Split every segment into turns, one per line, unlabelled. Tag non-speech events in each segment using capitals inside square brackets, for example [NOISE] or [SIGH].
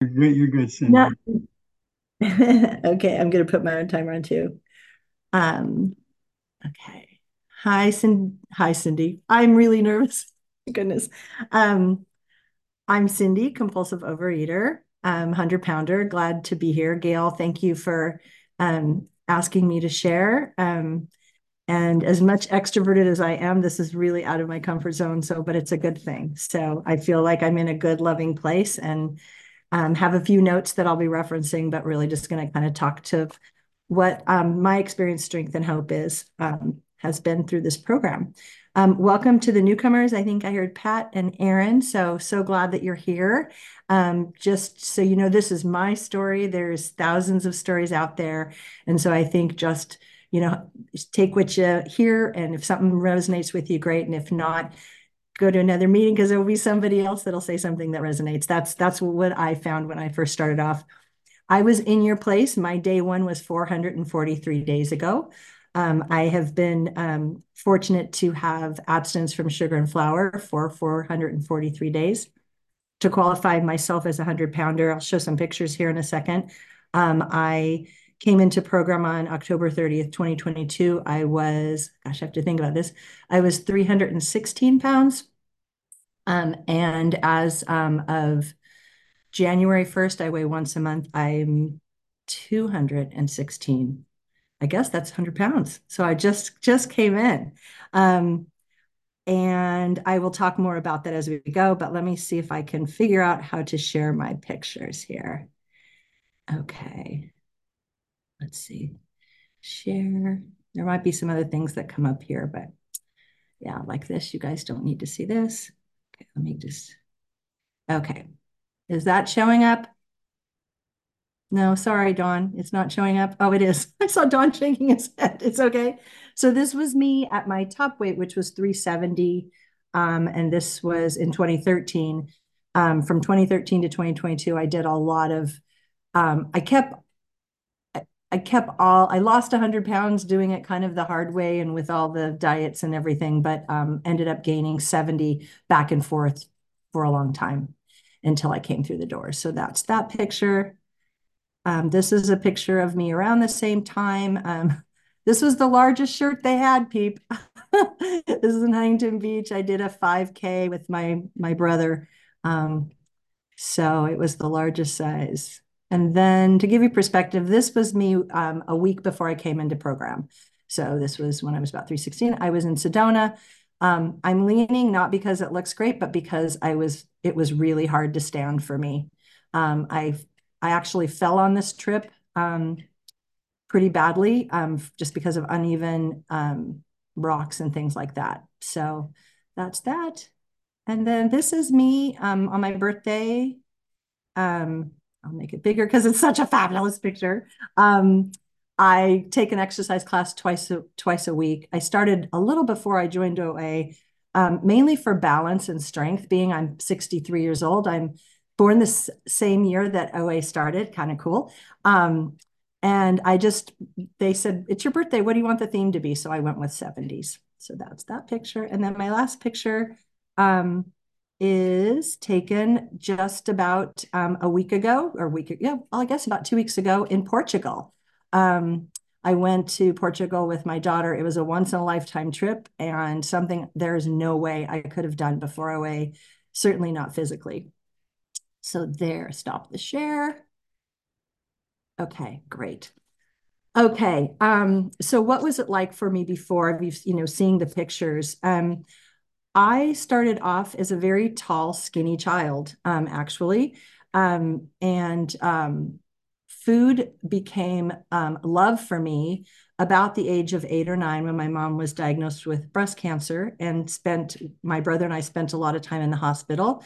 You're good, you're good, Cindy. [LAUGHS]
Okay, I'm gonna put my own timer on too. Um, okay. Hi, Cindy. Hi, Cindy. I'm really nervous. [LAUGHS] Goodness. Um, I'm Cindy, compulsive overeater, um, 100 pounder. Glad to be here. Gail, thank you for um, asking me to share. Um, and as much extroverted as I am, this is really out of my comfort zone. So, but it's a good thing. So I feel like I'm in a good, loving place and um, have a few notes that I'll be referencing, but really just going to kind of talk to what um, my experience, strength, and hope is um, has been through this program. Um, welcome to the newcomers. I think I heard Pat and Aaron. So so glad that you're here. Um, just so you know, this is my story. There's thousands of stories out there, and so I think just you know take what you hear, and if something resonates with you, great, and if not, go to another meeting because there will be somebody else that'll say something that resonates. That's that's what I found when I first started off. I was in your place. My day one was 443 days ago. Um, I have been um, fortunate to have abstinence from sugar and flour for 443 days. To qualify myself as a 100 pounder, I'll show some pictures here in a second. Um, I came into program on October 30th, 2022. I was, gosh, I have to think about this. I was 316 pounds. Um, and as um, of January 1st, I weigh once a month. I'm 216. I guess that's 100 pounds. So I just just came in. Um, and I will talk more about that as we go, but let me see if I can figure out how to share my pictures here. Okay. Let's see. Share. There might be some other things that come up here, but yeah, like this. You guys don't need to see this. Okay, let me just, okay. Is that showing up? No, sorry, Dawn. It's not showing up. Oh, it is. [LAUGHS] I saw Dawn shaking his head. It's okay. So this was me at my top weight, which was 370. Um, and this was in 2013. Um, from 2013 to 2022, I did a lot of, um, I kept I kept all I lost 100 pounds doing it kind of the hard way and with all the diets and everything, but um, ended up gaining 70 back and forth for a long time until I came through the door. So that's that picture. Um, this is a picture of me around the same time. Um, this was the largest shirt they had, peep. [LAUGHS] this is in Huntington Beach. I did a 5K with my my brother. Um, so it was the largest size. And then to give you perspective, this was me um, a week before I came into program. So this was when I was about 316. I was in Sedona. Um, I'm leaning not because it looks great, but because I was it was really hard to stand for me. Um, I I actually fell on this trip um, pretty badly um, just because of uneven um, rocks and things like that. So that's that. And then this is me on my birthday. Um, I'll make it bigger because it's such a fabulous picture. Um, I take an exercise class twice a, twice a week. I started a little before I joined OA, um, mainly for balance and strength. Being I'm 63 years old, I'm born the same year that OA started. Kind of cool. Um, and I just they said it's your birthday. What do you want the theme to be? So I went with 70s. So that's that picture. And then my last picture. Um, is taken just about um, a week ago, or week, yeah, well, I guess about two weeks ago in Portugal. Um, I went to Portugal with my daughter. It was a once in a lifetime trip and something there's no way I could have done before OA, certainly not physically. So there, stop the share. Okay, great. Okay, um, so what was it like for me before, you know, seeing the pictures? I started off as a very tall, skinny child, um, actually. Um, and um, food became um, love for me about the age of eight or nine when my mom was diagnosed with breast cancer and spent, my brother and I spent a lot of time in the hospital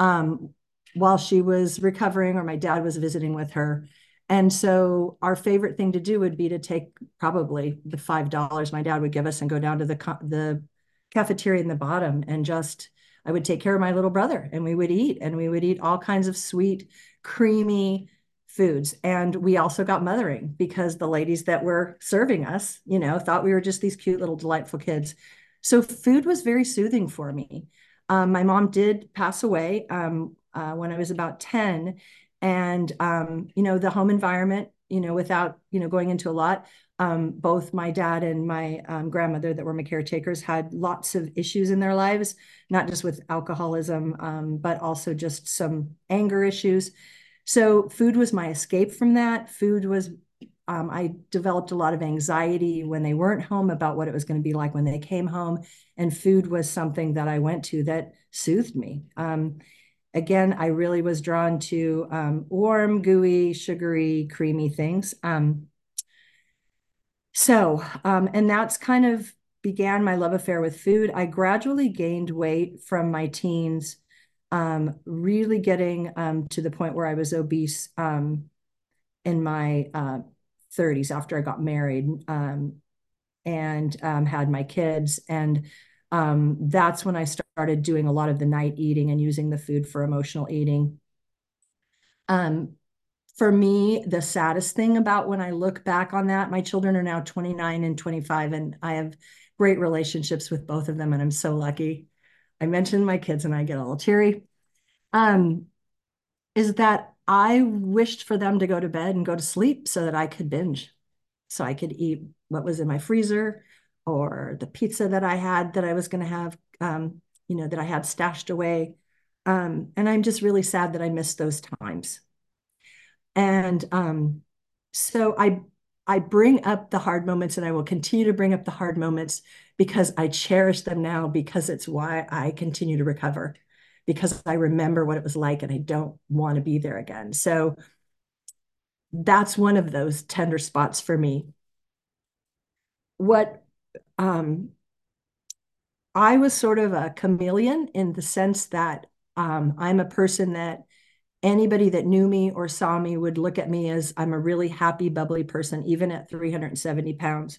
um, while she was recovering or my dad was visiting with her. And so our favorite thing to do would be to take probably the $5 my dad would give us and go down to the, the cafeteria in the bottom and just I would take care of my little brother and we would eat and we would eat all kinds of sweet, creamy foods. And we also got mothering because the ladies that were serving us, you know, thought we were just these cute little delightful kids. So food was very soothing for me. Um, my mom did pass away um, uh, when I was about 10. And, um, you know, the home environment, you know, without, you know, going into a lot, um, both my dad and my um, grandmother that were my caretakers had lots of issues in their lives, not just with alcoholism, um, but also just some anger issues. So food was my escape from that. Food was, um, I developed a lot of anxiety when they weren't home about what it was going to be like when they came home. And food was something that I went to that soothed me. Um, again, I really was drawn to um, warm, gooey, sugary, creamy things. Um, so, um, and that's kind of began my love affair with food. I gradually gained weight from my teens, um, really getting um, to the point where I was obese um, in my uh, 30s after I got married um, and um, had my kids. And that's when I started doing a lot of the night eating and using the food for emotional eating. For me, the saddest thing about when I look back on that, my children are now 29 and 25, and I have great relationships with both of them, and I'm so lucky. I mentioned my kids and I get a little teary. Um, is that I wished for them to go to bed and go to sleep so that I could binge, so I could eat what was in my freezer or the pizza that I had that I was going to have, um, you know, that I had stashed away. Um, and I'm just really sad that I missed those times. And um, so I I bring up the hard moments and I will continue to bring up the hard moments because I cherish them now because it's why I continue to recover because I remember what it was like and I don't want to be there again. So that's one of those tender spots for me. What um, I was sort of a chameleon in the sense that um, I'm a person that anybody that knew me or saw me would look at me as I'm a really happy, bubbly person, even at 370 pounds.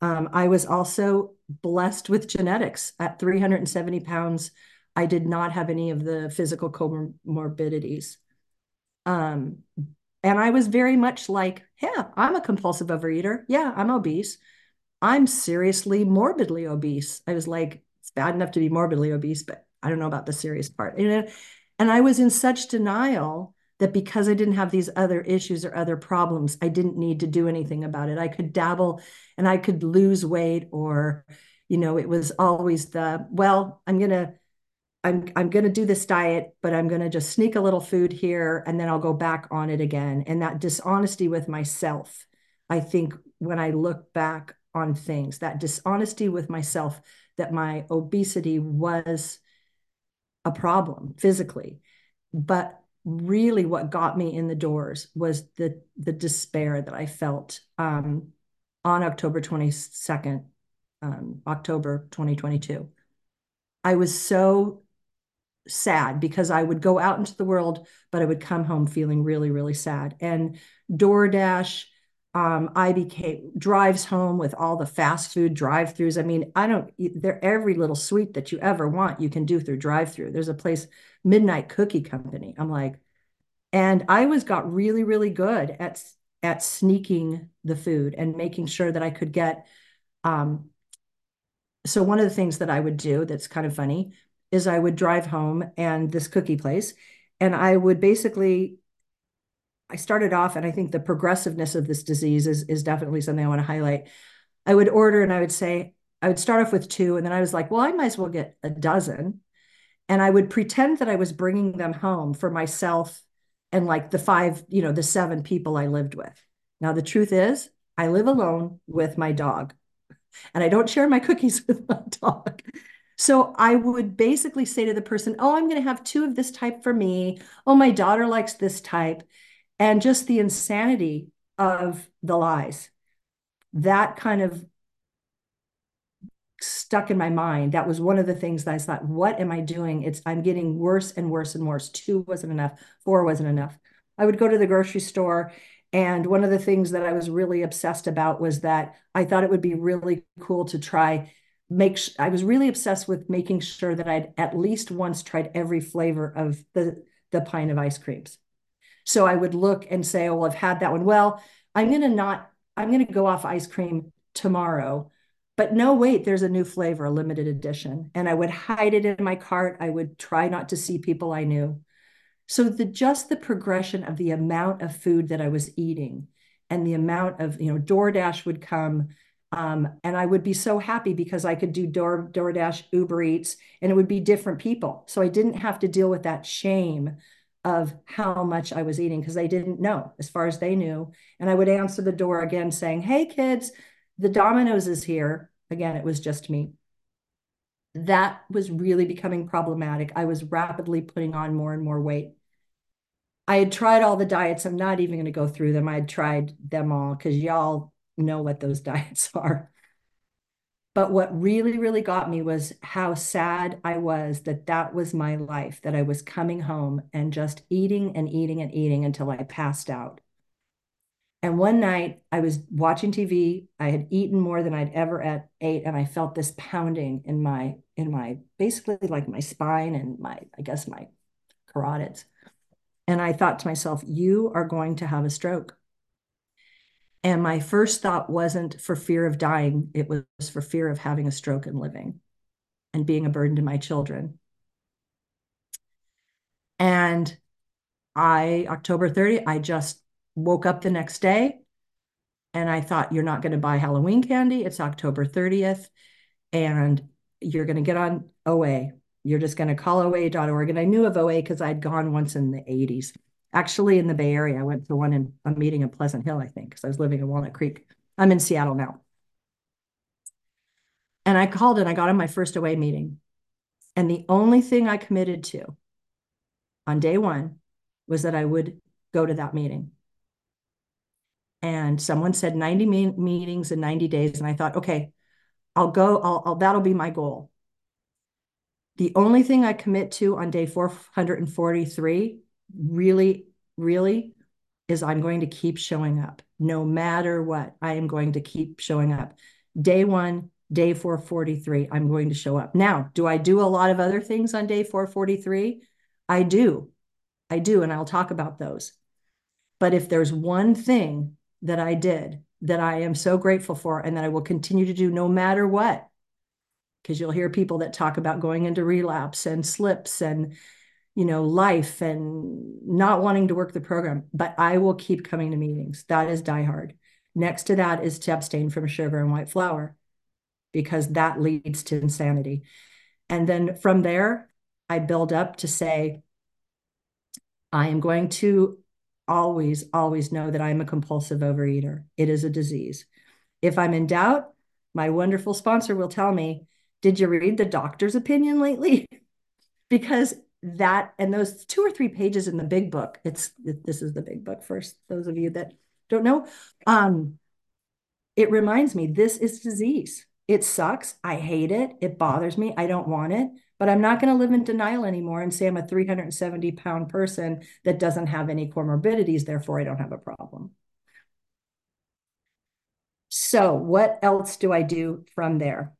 Um, I was also blessed with genetics. At 370 pounds, I did not have any of the physical comorbidities. Um, and I was very much like, yeah, I'm a compulsive overeater. Yeah, I'm obese. I'm seriously morbidly obese. I was like, it's bad enough to be morbidly obese, but I don't know about the serious part. You know, and I was in such denial that because I didn't have these other issues or other problems, I didn't need to do anything about it. I could dabble and I could lose weight or, you know, it was always the, well, I'm going to, I'm, I'm going to do this diet, but I'm going to just sneak a little food here and then I'll go back on it again. And that dishonesty with myself, I think when I look back on things, that dishonesty with myself, that my obesity was a problem physically. But really what got me in the doors was the the despair that I felt um, on October 22nd, um, October 2022. I was so sad because I would go out into the world, but I would come home feeling really, really sad. And DoorDash um, I became drives home with all the fast food drive-throughs. I mean, I don't. They're every little sweet that you ever want, you can do through drive-through. There's a place, Midnight Cookie Company. I'm like, and I was got really, really good at at sneaking the food and making sure that I could get. Um, so one of the things that I would do that's kind of funny is I would drive home and this cookie place, and I would basically I started off, and I think the progressiveness of this disease is is definitely something I want to highlight. I would order and I would say, I would start off with two, and then I was like, well, I might as well get a dozen. And I would pretend that I was bringing them home for myself and like the five, you know, the seven people I lived with. Now, the truth is, I live alone with my dog, and I don't share my [LAUGHS] cookies with my dog. So I would basically say to the person, Oh, I'm going to have two of this type for me. Oh, my daughter likes this type and just the insanity of the lies. That kind of stuck in my mind. That was one of the things that I thought, what am I doing? It's I'm getting worse and worse and worse. Two wasn't enough. Four wasn't enough. I would go to the grocery store and one of the things that I was really obsessed about was that I thought it would be really cool to try make I was really obsessed with making sure that I'd at least once tried every flavor of the the pint of ice creams. So I would look and say, oh, well, I've had that one. Well, I'm going to not, I'm going to go off ice cream tomorrow. But no, wait, there's a new flavor, a limited edition. And I would hide it in my cart. I would try not to see people I knew. So the just the progression of the amount of food that I was eating and the amount of, you know, DoorDash would come. Um, and I would be so happy because I could do Door, DoorDash, Uber Eats, and it would be different people. So I didn't have to deal with that shame of how much I was eating because they didn't know as far as they knew. And I would answer the door again saying, Hey, kids, the Domino's is here. Again, it was just me. That was really becoming problematic. I was rapidly putting on more and more weight. I had tried all the diets. I'm not even going to go through them. I had tried them all because y'all know what those [LAUGHS] diets are. But what really, really got me was how sad I was that that was my life, that I was coming home and just eating and eating and eating until I passed out. And one night I was watching TV. I had eaten more than I'd ever at, ate, and I felt this pounding in my in my basically like my spine and my I guess my carotids. And I thought to myself, you are going to have a stroke. And my first thought wasn't for fear of dying, it was for fear of having a stroke and living and being a burden to my children. And I, October 30, I just woke up the next day and I thought, you're not going to buy Halloween candy. It's October 30th. And you're going to get on OA. You're just going to call OA.org. And I knew of OA because I'd gone once in the 80s actually in the Bay Area. I went to one in a meeting in Pleasant Hill, I think, because I was living in Walnut Creek. I'm in Seattle now. And I called and I got on my first OA meeting. And the only thing I committed to on day one was that I would go to that meeting. And someone said 90 me meetings in 90 days. And I thought, okay, I'll go, I'll, I'll, that'll be my goal. The only thing I commit to on day 443 really, really is I'm going to keep showing up no matter what. I am going to keep showing up. Day one, day 443, I'm going to show up. Now, do I do a lot of other things on day 443? I do. I do. And I'll talk about those. But if there's one thing that I did that I am so grateful for and that I will continue to do no matter what, because you'll hear people that talk about going into relapse and slips and you know, life and not wanting to work the program, but I will keep coming to meetings. That is die hard. Next to that is to abstain from sugar and white flour because that leads to insanity. And then from there, I build up to say, I am going to always, always know that I'm a compulsive overeater. It is a disease. If I'm in doubt, my wonderful sponsor will tell me, Did you read the doctor's opinion lately? [LAUGHS] because that and those two or three pages in the big book it's this is the big book first those of you that don't know um it reminds me this is disease. It sucks. I hate it. It bothers me. I don't want it. But i'm not going to live in denial anymore and say i'm a 370 pound person that doesn't have any comorbidities therefore i don't have a problem. So what else do i do from there?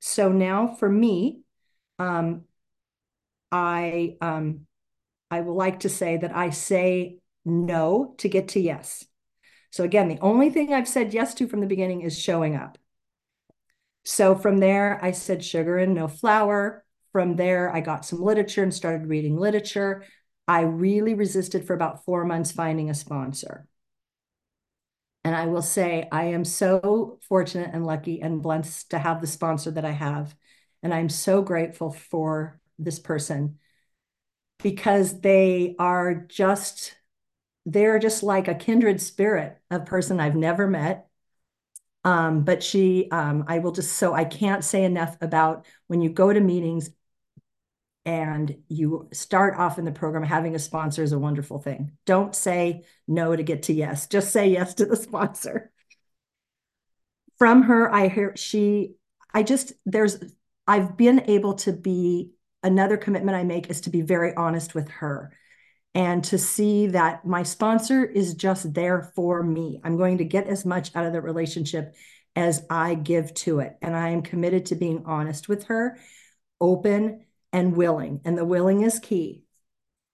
So now for me um, I um, I will like to say that I say no to get to yes. So again, the only thing I've said yes to from the beginning is showing up. So from there, I said sugar and no flour. From there, I got some literature and started reading literature. I really resisted for about four months finding a sponsor. And I will say, I am so fortunate and lucky and blessed to have the sponsor that I have. And I'm so grateful for this person because they are just they're just like a kindred spirit a person i've never met. Um, but she um, i will just so i can't say enough about when you go to meetings and you start off in the program having a sponsor is a wonderful thing. Don't say no to get to yes. Just say yes to the [LAUGHS] sponsor. From her i hear she i just there's i've been able to be another commitment I make is to be very honest with her and to see that my sponsor is just there for me. I'm going to get as much out of the relationship as I give to it. And I am committed to being honest with her, open and willing. And the willing is key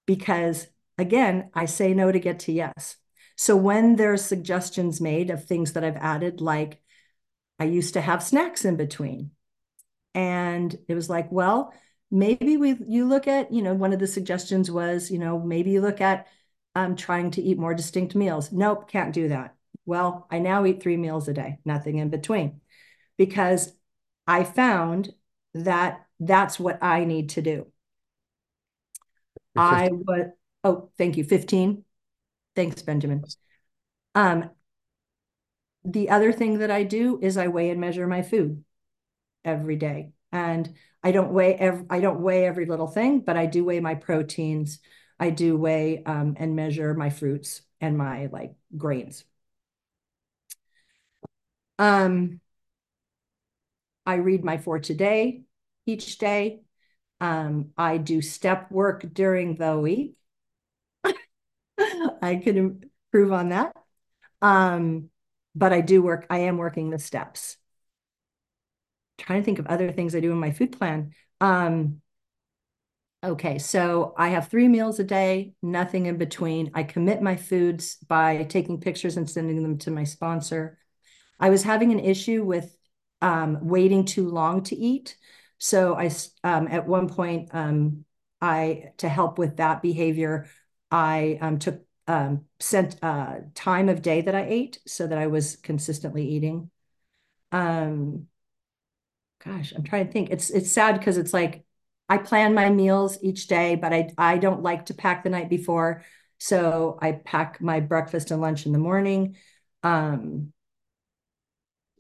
because, again, I say no to get to yes. So when there's suggestions made of things that I've added, like I used to have snacks in between, and it was like, well, maybe we you look at, you know, one of the suggestions was, you know, maybe you look at um, trying to eat more distinct meals. Nope, can't do that. Well, I now eat three meals a day, nothing in between, because I found that that's what I need to do. I would, oh, thank you, 15. Thanks, Benjamin. Um, the other thing that I do is I weigh and measure my food every day. And I don't weigh every, I don't weigh every little thing, but I do weigh my proteins. I do weigh um, and measure my fruits and my like grains. Um, I read my for today each day. Um, I do step work during the week. [LAUGHS] I could improve on that. Um, but I do work, I am working the steps. Trying to think of other things I do in my food plan. Um, okay, so I have three meals a day, nothing in between. I commit my foods by taking pictures and sending them to my sponsor. I was having an issue with um, waiting too long to eat. So I, um, at one point, um, I, to help with that behavior, I um, took um, sent uh, time of day that I ate so that I was consistently eating. Um, gosh, I'm trying to think. It's it's sad because it's like I plan my meals each day, but I I don't like to pack the night before, so I pack my breakfast and lunch in the morning. Um,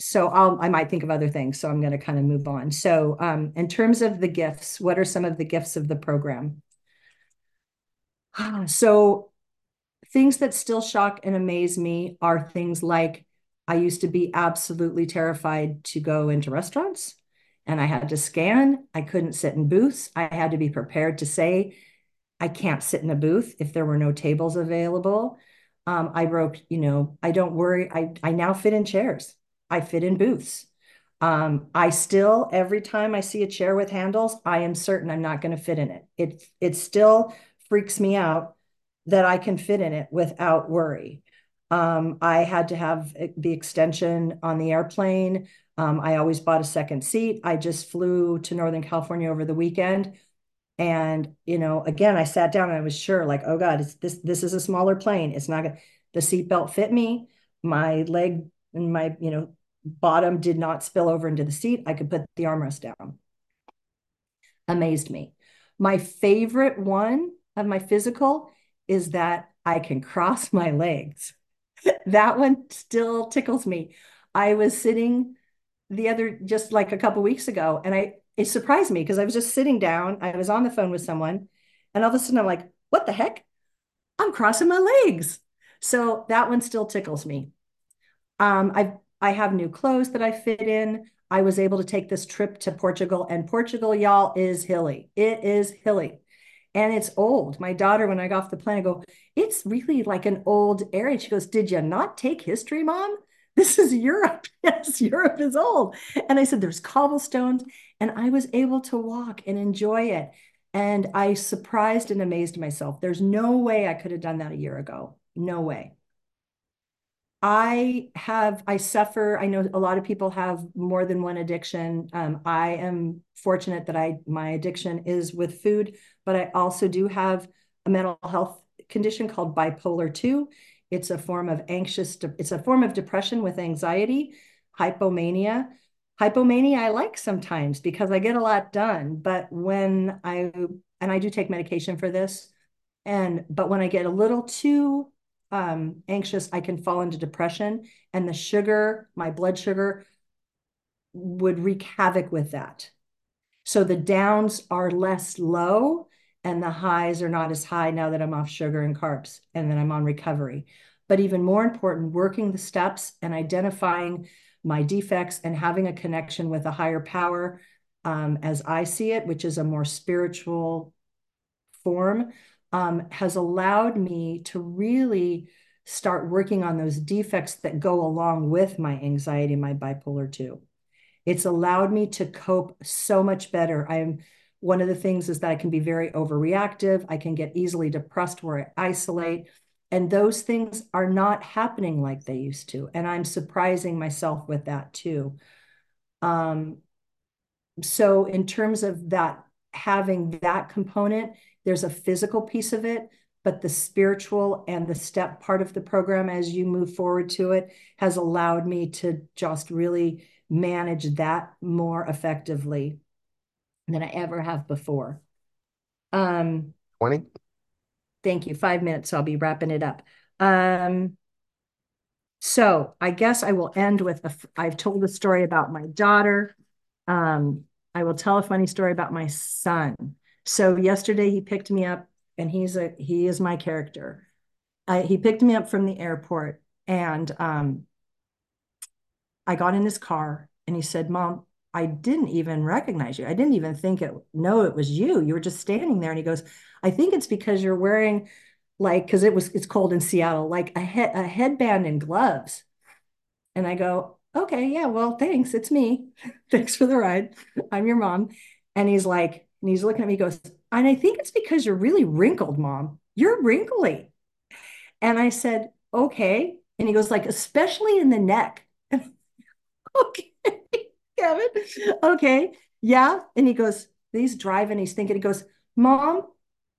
so I'll I might think of other things. So I'm going to kind of move on. So um, in terms of the gifts, what are some of the gifts of the program? So things that still shock and amaze me are things like I used to be absolutely terrified to go into restaurants and I had to scan. I couldn't sit in booths. I had to be prepared to say, I can't sit in a booth if there were no tables available. Um, I broke, you know, I don't worry. I, I now fit in chairs. I fit in booths. Um, I still, every time I see a chair with handles, I am certain I'm not going to fit in it. It, it still freaks me out that I can fit in it without worry. Um, I had to have the extension on the airplane. Um, I always bought a second seat. I just flew to Northern California over the weekend. And, you know, again, I sat down and I was sure, like, oh God, it's this this is a smaller plane. It's not gonna the seatbelt fit me. My leg and my, you know, bottom did not spill over into the seat. I could put the armrest down. Amazed me. My favorite one of my physical is that I can cross [LAUGHS] my legs. that one still tickles me. I was sitting the other just like a couple weeks ago and I it surprised me because I was just sitting down, I was on the phone with someone and all of a sudden I'm like, "What the heck? I'm crossing my legs." So that one still tickles me. Um I I have new clothes that I fit in. I was able to take this trip to Portugal and Portugal y'all is hilly. It is hilly and it's old. My daughter, when I got off the plane, I go, it's really like an old area. She goes, Did you not take history, mom? This is Europe. [LAUGHS] Yes, Europe is old. And I said, There's cobblestones. And I was able to walk and enjoy it. And I surprised and amazed myself. There's no way I could have done that a year ago. No way. I have, I suffer. I know a lot of people have more than one addiction. Um, I am fortunate that I, my addiction is with food, but I also do have a mental health condition called bipolar 2. It's a form of anxious, it's a form of depression with anxiety, hypomania. Hypomania I like sometimes because I get a lot done, but when I, and I do take medication for this, and, but when I get a little too um, anxious, I can fall into depression. And the sugar, my blood sugar, would wreak havoc with that. So the downs are less low and the highs are not as high now that I'm off sugar and carbs and then I'm on recovery. But even more important, working the steps and identifying my defects and having a connection with a higher power um, as I see it, which is a more spiritual form um, has allowed me to really start working on those defects that go along with my anxiety, my bipolar 2. It's allowed me to cope so much better. I'm one of the things is that I can be very overreactive. I can get easily depressed where I isolate. And those things are not happening like they used to. And I'm surprising myself with that too. Um, so, in terms of that having that component, there's a physical piece of it, but the spiritual and the step part of the program as you move forward to it has allowed me to just really manage that more effectively than I ever have before. Um,
20?
Thank you. Five minutes. I'll be wrapping it up. Um, so I guess I will end with a, I've told a story about my daughter. Um, I will tell a funny story about my son. So yesterday he picked me up and he's a he is my character. I, he picked me up from the airport and um, I got in his car and he said, "Mom, I didn't even recognize you. I didn't even think it no, it was you. You were just standing there." And he goes, "I think it's because you're wearing like because it was it's cold in Seattle, like a head a headband and gloves." And I go, "Okay, yeah, well, thanks. It's me. [LAUGHS] thanks for the ride. I'm your mom." And he's like, and he's looking at me, he goes, and I think it's because you're really wrinkled, mom. You're wrinkly. And I said, okay. And he goes, like, especially in the neck. [LAUGHS] okay, Kevin. Okay. Yeah. And he goes, he's driving, he's thinking, he goes, Mom,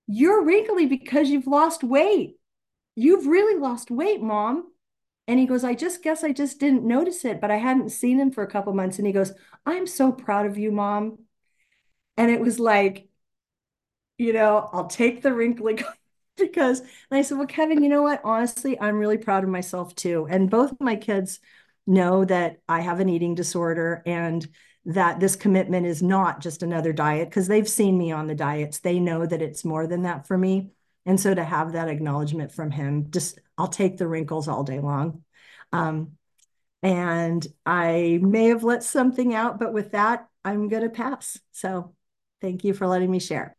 you're wrinkly because you've lost weight. You've really lost weight, mom. And he goes, I just guess I just didn't notice it, but I hadn't seen him for a couple months. And he goes, I'm so proud of you, mom. And it was like, you know, I'll take the wrinkly [LAUGHS] because and I said, well, Kevin, you know what? Honestly, I'm really proud of myself too. And both my kids know that I have an eating disorder and that this commitment is not just another diet because they've seen me on the diets. They know that it's more than that for me. And so to have that acknowledgement from him, just I'll take the wrinkles all day long. Um, and I may have let something out, but with that, I'm going to pass. So thank you for letting me share.